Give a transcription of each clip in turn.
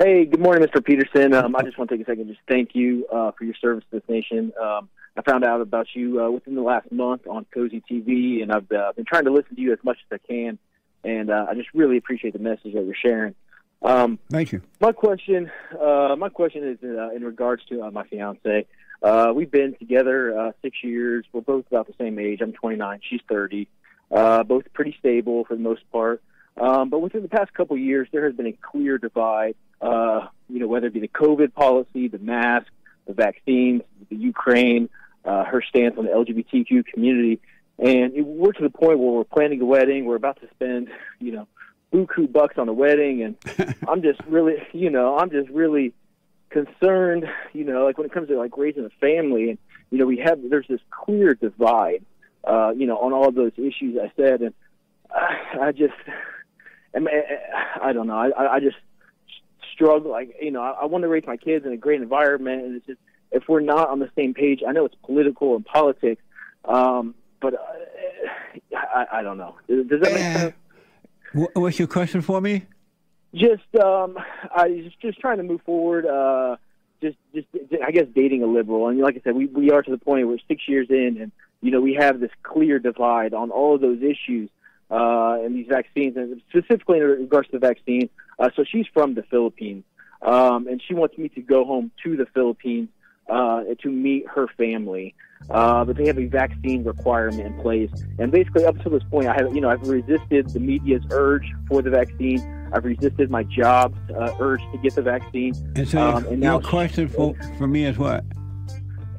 Hey, good morning, Mr. Peterson. Um, I just want to take a second just thank you uh, for your service to this nation. Um, I found out about you uh, within the last month on Cozy TV, and I've uh, been trying to listen to you as much as I can. And uh, I just really appreciate the message that you're sharing. Um, Thank you. my question, uh, my question is uh, in regards to uh, my fiance. Uh, we've been together uh, six years. We're both about the same age. I'm 29. She's 30. Uh, both pretty stable for the most part. Um, but within the past couple years, there has been a clear divide. Uh, you know, whether it be the COVID policy, the mask, the vaccines, the Ukraine, uh, her stance on the LGBTQ community, and it- we're to the point where we're planning a wedding. We're about to spend, you know, buku bucks on a wedding, and I'm just really, you know, I'm just really concerned, you know, like when it comes to like raising a family, and you know, we have there's this clear divide, uh, you know, on all of those issues I said, and I, I just, I, I don't know, I, I just struggle. Like, you know, I, I want to raise my kids in a great environment, and it's just if we're not on the same page, I know it's political and politics, um, but uh, I, I don't know. Does does that make Uh, sense? wh- What's your question for me? just um I was just trying to move forward uh just just I guess dating a liberal and like I said we we are to the point where we're 6 years in and you know we have this clear divide on all of those issues uh and these vaccines and specifically in regards to the vaccine uh so she's from the Philippines um and she wants me to go home to the Philippines uh to meet her family uh, but they have a vaccine requirement in place. And basically, up to this point, I have, you know, I've resisted the media's urge for the vaccine. I've resisted my job's uh, urge to get the vaccine. And so Um, your, and your now- question for, for me is what?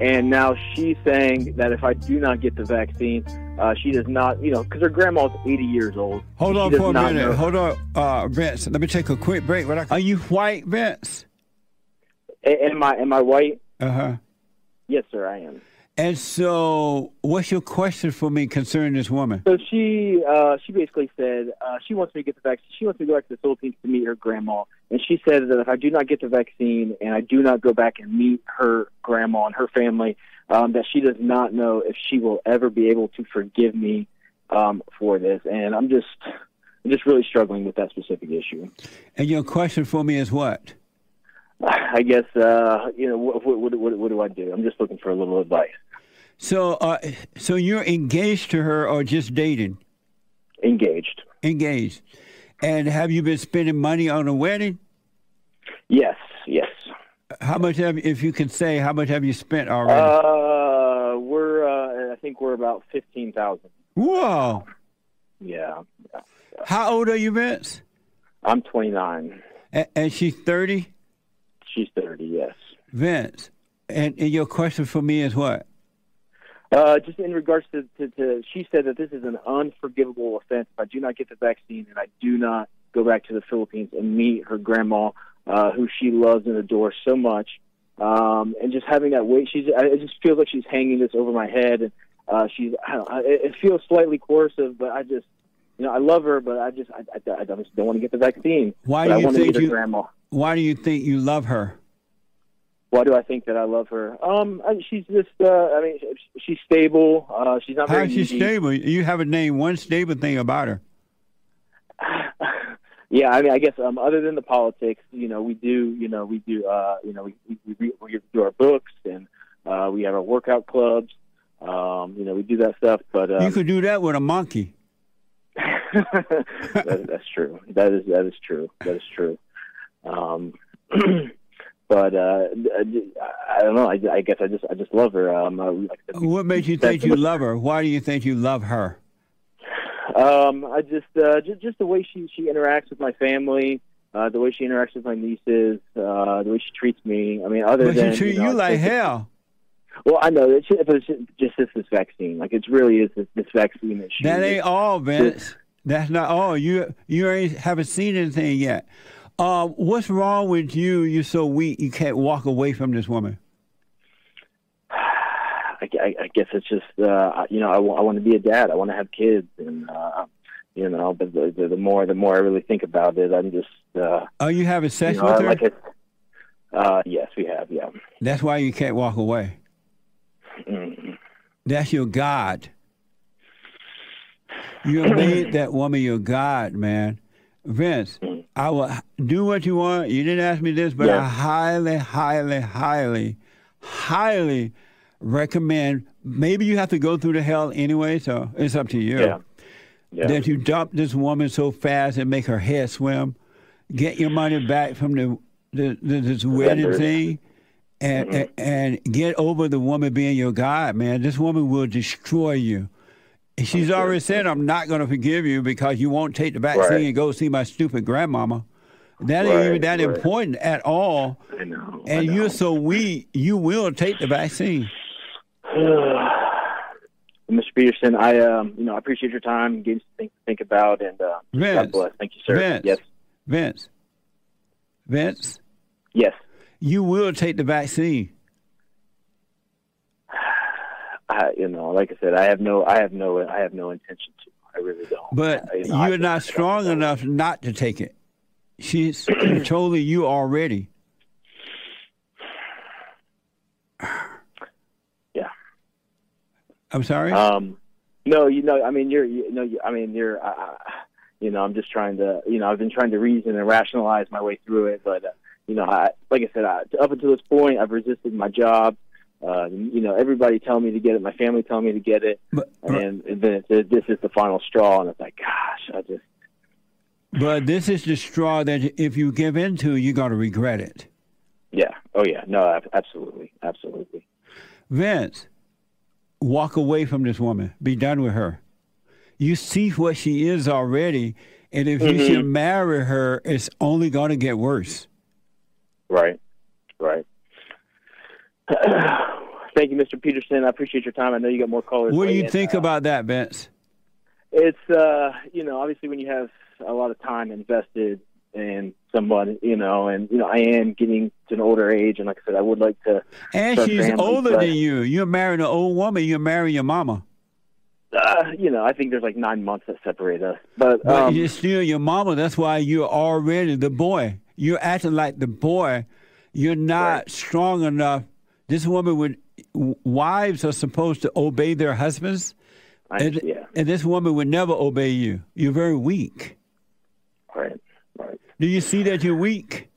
And now she's saying that if I do not get the vaccine, uh, she does not, you know, because her grandma's 80 years old. Hold on for a minute. know- Hold on, uh, Vince. Let me take a quick break. What I- Are you white, Vince? A- Am I am I white? Uh huh. Yes, sir, I am. And so, what's your question for me concerning this woman? So she uh, she basically said uh, she wants me to get the vaccine. She wants me to go back to the Philippines to meet her grandma, and she said that if I do not get the vaccine and I do not go back and meet her grandma and her family, um, that she does not know if she will ever be able to forgive me um, for this. And I'm just I'm just really struggling with that specific issue. And your question for me is what? I guess uh, you know what, what, what, what do I do? I'm just looking for a little advice. So, uh, so you're engaged to her or just dating? Engaged. Engaged. And have you been spending money on a wedding? Yes. Yes. How much have, if you can say, how much have you spent already? Uh, we're uh, I think we're about fifteen thousand. Whoa! Yeah. How old are you, Vince? I'm 29. A- and she's thirty. She's 30. Yes. Vince, and, and your question for me is what? Uh, just in regards to, to, to, she said that this is an unforgivable offense if I do not get the vaccine and I do not go back to the Philippines and meet her grandma, uh, who she loves and adores so much. Um, and just having that weight, she's, I, it just feels like she's hanging this over my head. And, uh, she's, I don't, I, it feels slightly coercive, but I just, you know, I love her, but I just, I, I, I just don't want to get the vaccine. Why do you want to think you- grandma. Why do you think you love her? Why do I think that I love her? Um, she's just, uh, I mean, she's stable. Uh, she's not How very is she needy. stable? You haven't named one stable thing about her. yeah, I mean, I guess um, other than the politics, you know, we do, you know, we do, uh, you know, we we, we, we do our books and uh, we have our workout clubs. Um, you know, we do that stuff. But um, you could do that with a monkey. that, that's true. That is that is true. That is true. Um, but uh, I don't know. I, I guess I just I just love her. Um, like I said, we- What makes you think you love her? Why do you think you love her? Um, I just, uh, just, just the way she she interacts with my family, uh, the way she interacts with my nieces, uh, the way she treats me. I mean, other But than she treat know, you like hell. Well, I know it's just, it's just this, this vaccine. Like it really is this, this vaccine that she. That ain't all, Vince. That's not all. You you ain't haven't seen anything yet. Uh, what's wrong with you? You're so weak. You can't walk away from this woman. I, I, I guess it's just uh, you know I, want to be a dad. I want to have kids, and uh, you know, but the, the, the more the more I really think about it, I'm just. Uh, Are you having you sex know, with her? like it. Uh, yes, we have. Yeah. That's why you can't walk away. Mm. That's your God. You made that woman your God, man. Vince, I will do what you want. You didn't ask me this, but Yeah. I highly, highly, highly, highly recommend. Maybe you have to go through the hell anyway, so it's up to you. Yeah. Yeah. That you dump this woman so fast and make her head swim. Get your money back from the, the, the this wedding thing, and, mm-hmm. and and get over the woman being your god, man. This woman will destroy you. She's already said, "I'm not going to forgive you because you won't take the vaccine Right. and go see my stupid grandmama." That ain't Right, even that right. important at all. I know. I And know. you're so weak, you will take the vaccine. Mr. Peterson, I um, you know, I appreciate your time and gave us something to think about, and uh, Vince. God bless. Thank you, sir. Vince. Yes, Vince, Vince, yes. you will take the vaccine. I, you know, like I said, I have no, I have no, I have no intention to. I really don't. But I- you know, just- not strong enough not to take it. She's controlling you already. Yeah. I'm sorry? Um, no, you know, I mean, you're, you know, you, I mean, you're, uh, uh, you know, I'm just trying to, you know, I've been trying to reason and rationalize my way through it, but, uh, you know, I, like I said, I, up until this point, I've resisted my job. Uh, you know, everybody telling me to get it, my family telling me to get it, but, and, and then it's, this is the final straw, and it's like, gosh, I just, but this is the straw that if you give into, you're going to regret it. yeah, oh yeah, no, absolutely, absolutely. Vince, walk away from this woman. Be done with her. You see what she is already, and if you should marry her, it's only going to get worse. Right, right. Thank you, Mr. Peterson. I appreciate your time. I know you got more callers. What do you waiting. think Uh, about that, Vince? It's uh, you know, obviously when you have a lot of time invested in someone, you know, and you know, I am getting to an older age, and like I said, I would like to. And she's family, older but- than you. You're marrying an old woman. You're marrying your mama. Uh, you know, I think there's like nine months that separate us, but But um, you're still your mama. That's why you're already the boy. You're acting like the boy. You're not Right. strong enough. This woman would. Wives are supposed to obey their husbands, I, and, yeah, and this woman would never obey you. You're very weak. right, right. Do you see that you're weak?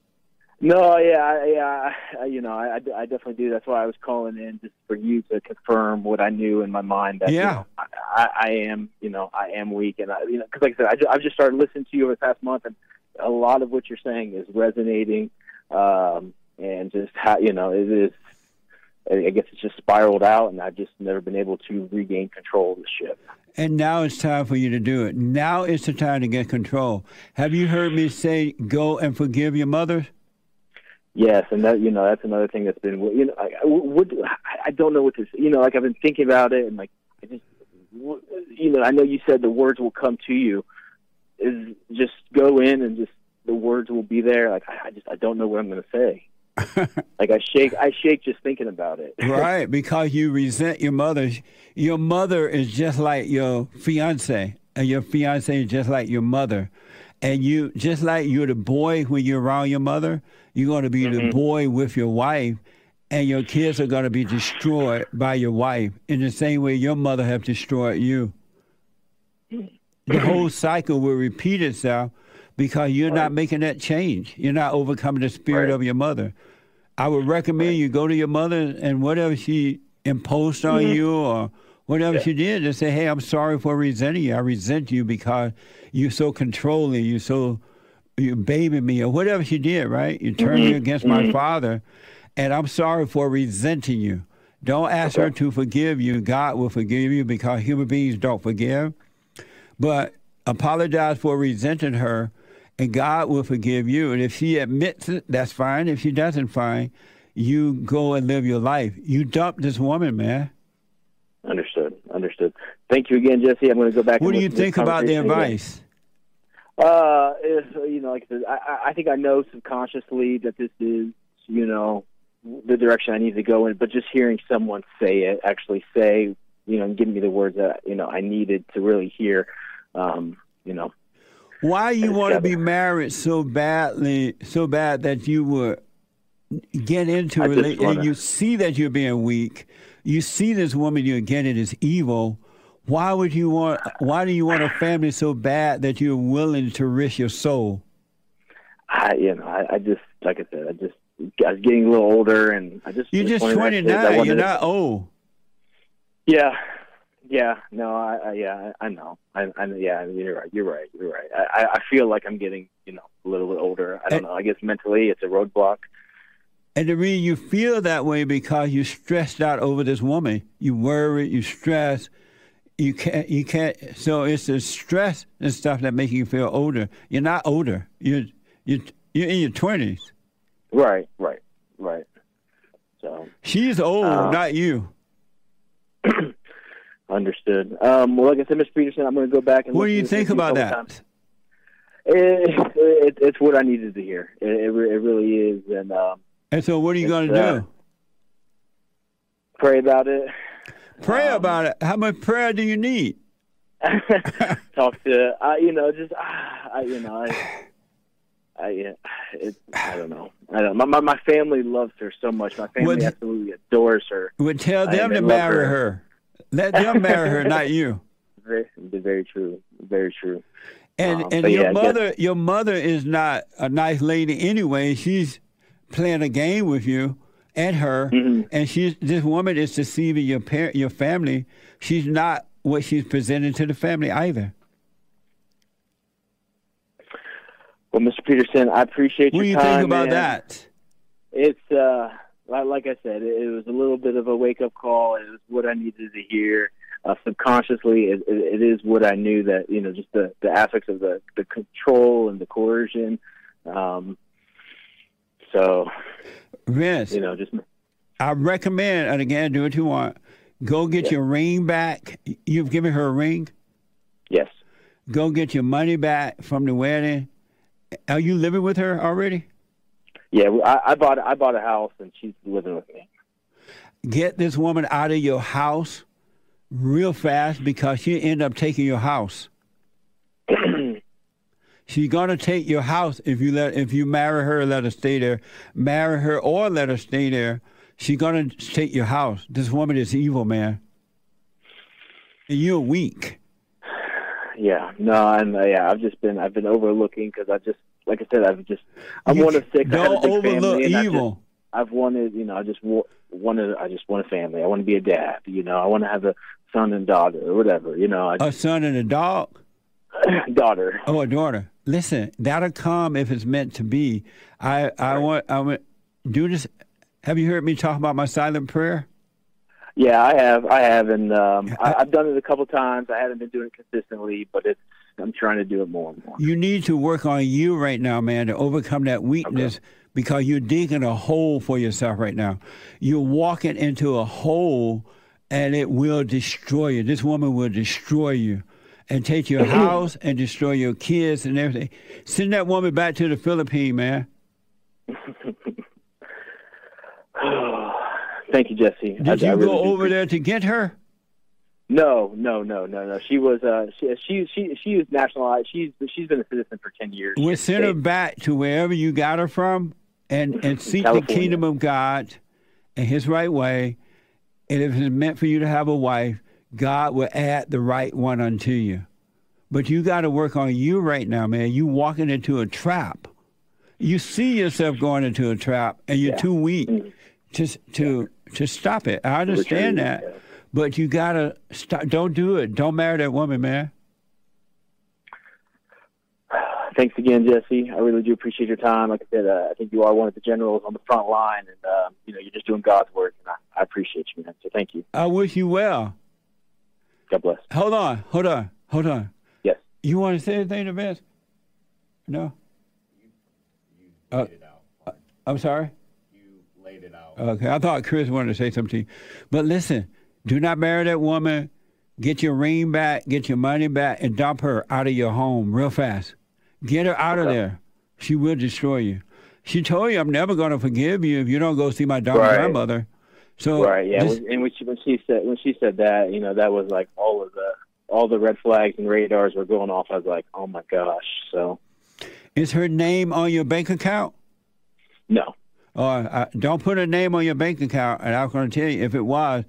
No, yeah, I- yeah, I, you know, I, I definitely do. That's why I was calling in just for you to confirm what I knew in my mind. That you Yeah. know, I, I, I am, you know, I am weak, and I, you know, because like I said, I just, I've just started listening to you over the past month, and a lot of what you're saying is resonating, um, and just how you know it is. I guess it's just spiraled out, and I've just never been able to regain control of the ship. And now it's time for you to do it. Now is the time to get control. Have you heard me say, go and forgive your mother? Yes, and that you know that's another thing that's been you know I, I- what I don't know what to say. you know like I've been thinking about it and like I just you know I know you said the words will come to you is just go in and just the words will be there like I, I just I don't know what I'm going to say like I shake I shake just thinking about it right, because you resent your mother. Your mother is just like your fiance, and your fiance is just like your mother. And you, just like you're the boy when you're around your mother, you're going to be the mm-hmm. boy with your wife, and your kids are going to be destroyed by your wife in the same way your mother have destroyed you. The whole cycle will repeat itself because you're not making that change. You're not overcoming the spirit Right. of your mother. I would recommend you go to your mother and whatever she imposed on mm-hmm. you or whatever she did, just say, "Hey, I'm sorry for resenting you. I resent you because you're so controlling. You're so you baby me or whatever she did. Right? You turned me mm-hmm. against my mm-hmm. father, and I'm sorry for resenting you. Don't ask her to forgive you. God will forgive you because human beings don't forgive. But apologize for resenting her, and God will forgive you. And if she admits it, that's fine. If she doesn't, fine. You go and live your life. You dump this woman, man. understood understood thank you again Jesse I'm going to go back What do you listen to this think about the again. advice? Uh, you know, like I said, I, I- I think I know subconsciously that this is, you know, the direction I need to go in. But just hearing someone say it, actually say, you know, and give me the words that you know I needed to really hear, um, you know, Why you want to be married so badly, so bad that you would get into a relationship you see that you're being weak. You see this woman you're getting is evil. Why would you want? Why do you want a family so bad that you're willing to risk your soul? I, you know, I, I just like I said, I just I was getting a little older, and I just You're just wanted to have kids. I 29. You're not old. Yeah, yeah, no, I, I yeah, I, know, I, I, yeah, you're right, you're right, you're right. I, I- feel like I'm getting, you know, a little bit older. I don't And- know. I guess mentally, it's a roadblock. And the reason you feel that way because you're stressed out over this woman. You worry, you stress. You can't. You can't. So it's the stress and stuff that make you feel older. You're not older. You're you you're in your twenties. Right, right, right. So She's old, Uh, not you. Understood. Um, well, like I said, Mr. Peterson, I'm going to go back and. What do you think about that? It, it, it's what I needed to hear. It, it, it really is, and um, And so, what are you going to uh, do? pray about it. Pray um, about it. How much prayer do you need? talk to uh, you know just ah, I, you know I I yeah, it, I don't know I don't my, my my family loves her so much my family Well, absolutely adores her Would tell them they to marry her. her. Let them marry her, not you. very very true very true And Um, and your yeah, mother, your mother is not a nice lady anyway. She's playing a game with you and her, Mhm. and she's this woman is deceiving your parent, your family. She's not what she's presenting to the family either. well Mr. Peterson I appreciate What do you time think about man. that? it's uh like, I said it, was a little bit of a wake up call it was what I needed to hear uh, subconsciously it, it, it is what I knew that you know just the the aspects of the the control and the coercion um so Vince, you know just I recommend, and again, do what you want. Go get Yeah. your ring back. You've given her a ring. yes Go get your money back from the wedding. Are you living with her already? Yeah, I, I bought I bought a house and she's living with me. get this woman out of your house real fast because she end up taking your house. She's gonna take your house if you let if you marry her, let her stay there. Marry her or let her stay there. She's gonna take your house. This woman is evil, man. And you're weak. yeah, no, and uh, yeah, I've just been I've been overlooking because I just like I said I've just I'm You one of six. I have a Don't big overlook family, and I've just- I've wanted you know I just wanted I just want a family. I want to be a dad. You know I want to have a son and daughter or whatever. You know, just, a son and a dog. daughter. Oh, a daughter. Listen, that'll come if it's meant to be. I I Right. want I want do this. Have you heard me talk about my silent prayer? Yeah, I have I have, and um, I- I, I've done it a couple times. I haven't been doing it consistently, but it's I'm trying to do it more and more. You need to work on you right now, man, to overcome that weakness because you're digging a hole for yourself right now. You're walking into a hole and it will destroy you. This woman will destroy you and take your house and destroy your kids and everything. Send that woman back to the Philippines, man. Thank you, Jesse. Did I you really go over there to get her? No, no, no, no, no. She was uh she she she she was nationalized. She's she's been a citizen for ten years. We'll send her back to wherever you got her from and, and seek the kingdom of God in his right way. And if it's meant for you to have a wife, God will add the right one unto you. But you got to work on you right now, man. You walking into a trap. You see yourself going into a trap, and you're Yeah. too weak Mhm. to to to stop it. I understand Return, that, yeah. But you gotta stop. Don't do it. Don't marry that woman, man. Thanks again, Jesse. I really do appreciate your time. Like I said, uh, I think you are one of the generals on the front line, and uh, you know you're just doing God's work, and I, I appreciate you, man. So thank you. I wish you well. God bless. Hold on, hold on, hold on. Yes. You want to say anything to Vince? No. You, you laid uh, it out. I'm sorry. You laid it out. Okay, I thought Chris wanted to say something. But listen, do not marry that woman. Get your ring back, get your money back, and dump her out of your home real fast. Get her out of there. She will destroy you. She told you, I'm never going to forgive you if you don't go see my dumb Right. grandmother. So, right? Yeah. this- and when she, when she said when she said that, you know, that was like all of the all the red flags and radars were going off. I was like, oh my gosh. So is her name on your bank account? no. Or uh, don't put her name on your bank account. And I'm going to tell you, if it was,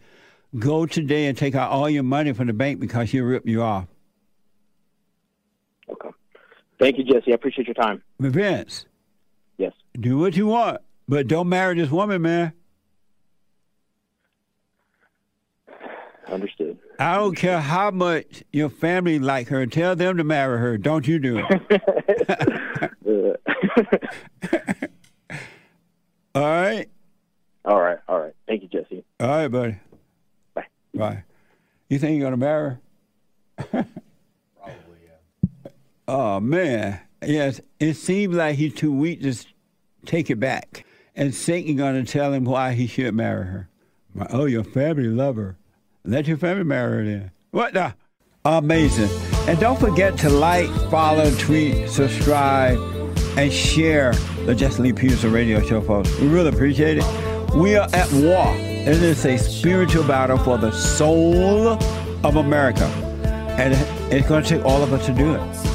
go today and take out all your money from the bank because she'll rip you off. Okay. Thank you, Jesse. I appreciate your time. Vince, Yes. Do what you want, but don't marry this woman, man. Understood. I don't care how much your family like her. Tell them to marry her. Don't you do it. All right. all right. All right. Thank you, Jesse. All right, buddy. Bye. You think you're gonna marry her? Probably, yeah. Oh man, yes. It seems like he's too weak to take it back. And Satan gonna tell him why he should marry her. Oh, your family love her. Let your family marry her then. What the? Amazing. And don't forget to like, follow, tweet, subscribe, and share the Jesse Lee Peterson radio show, folks. We really appreciate it. We are at war. It is a spiritual battle for the soul of America. And it's going to take all of us to do it.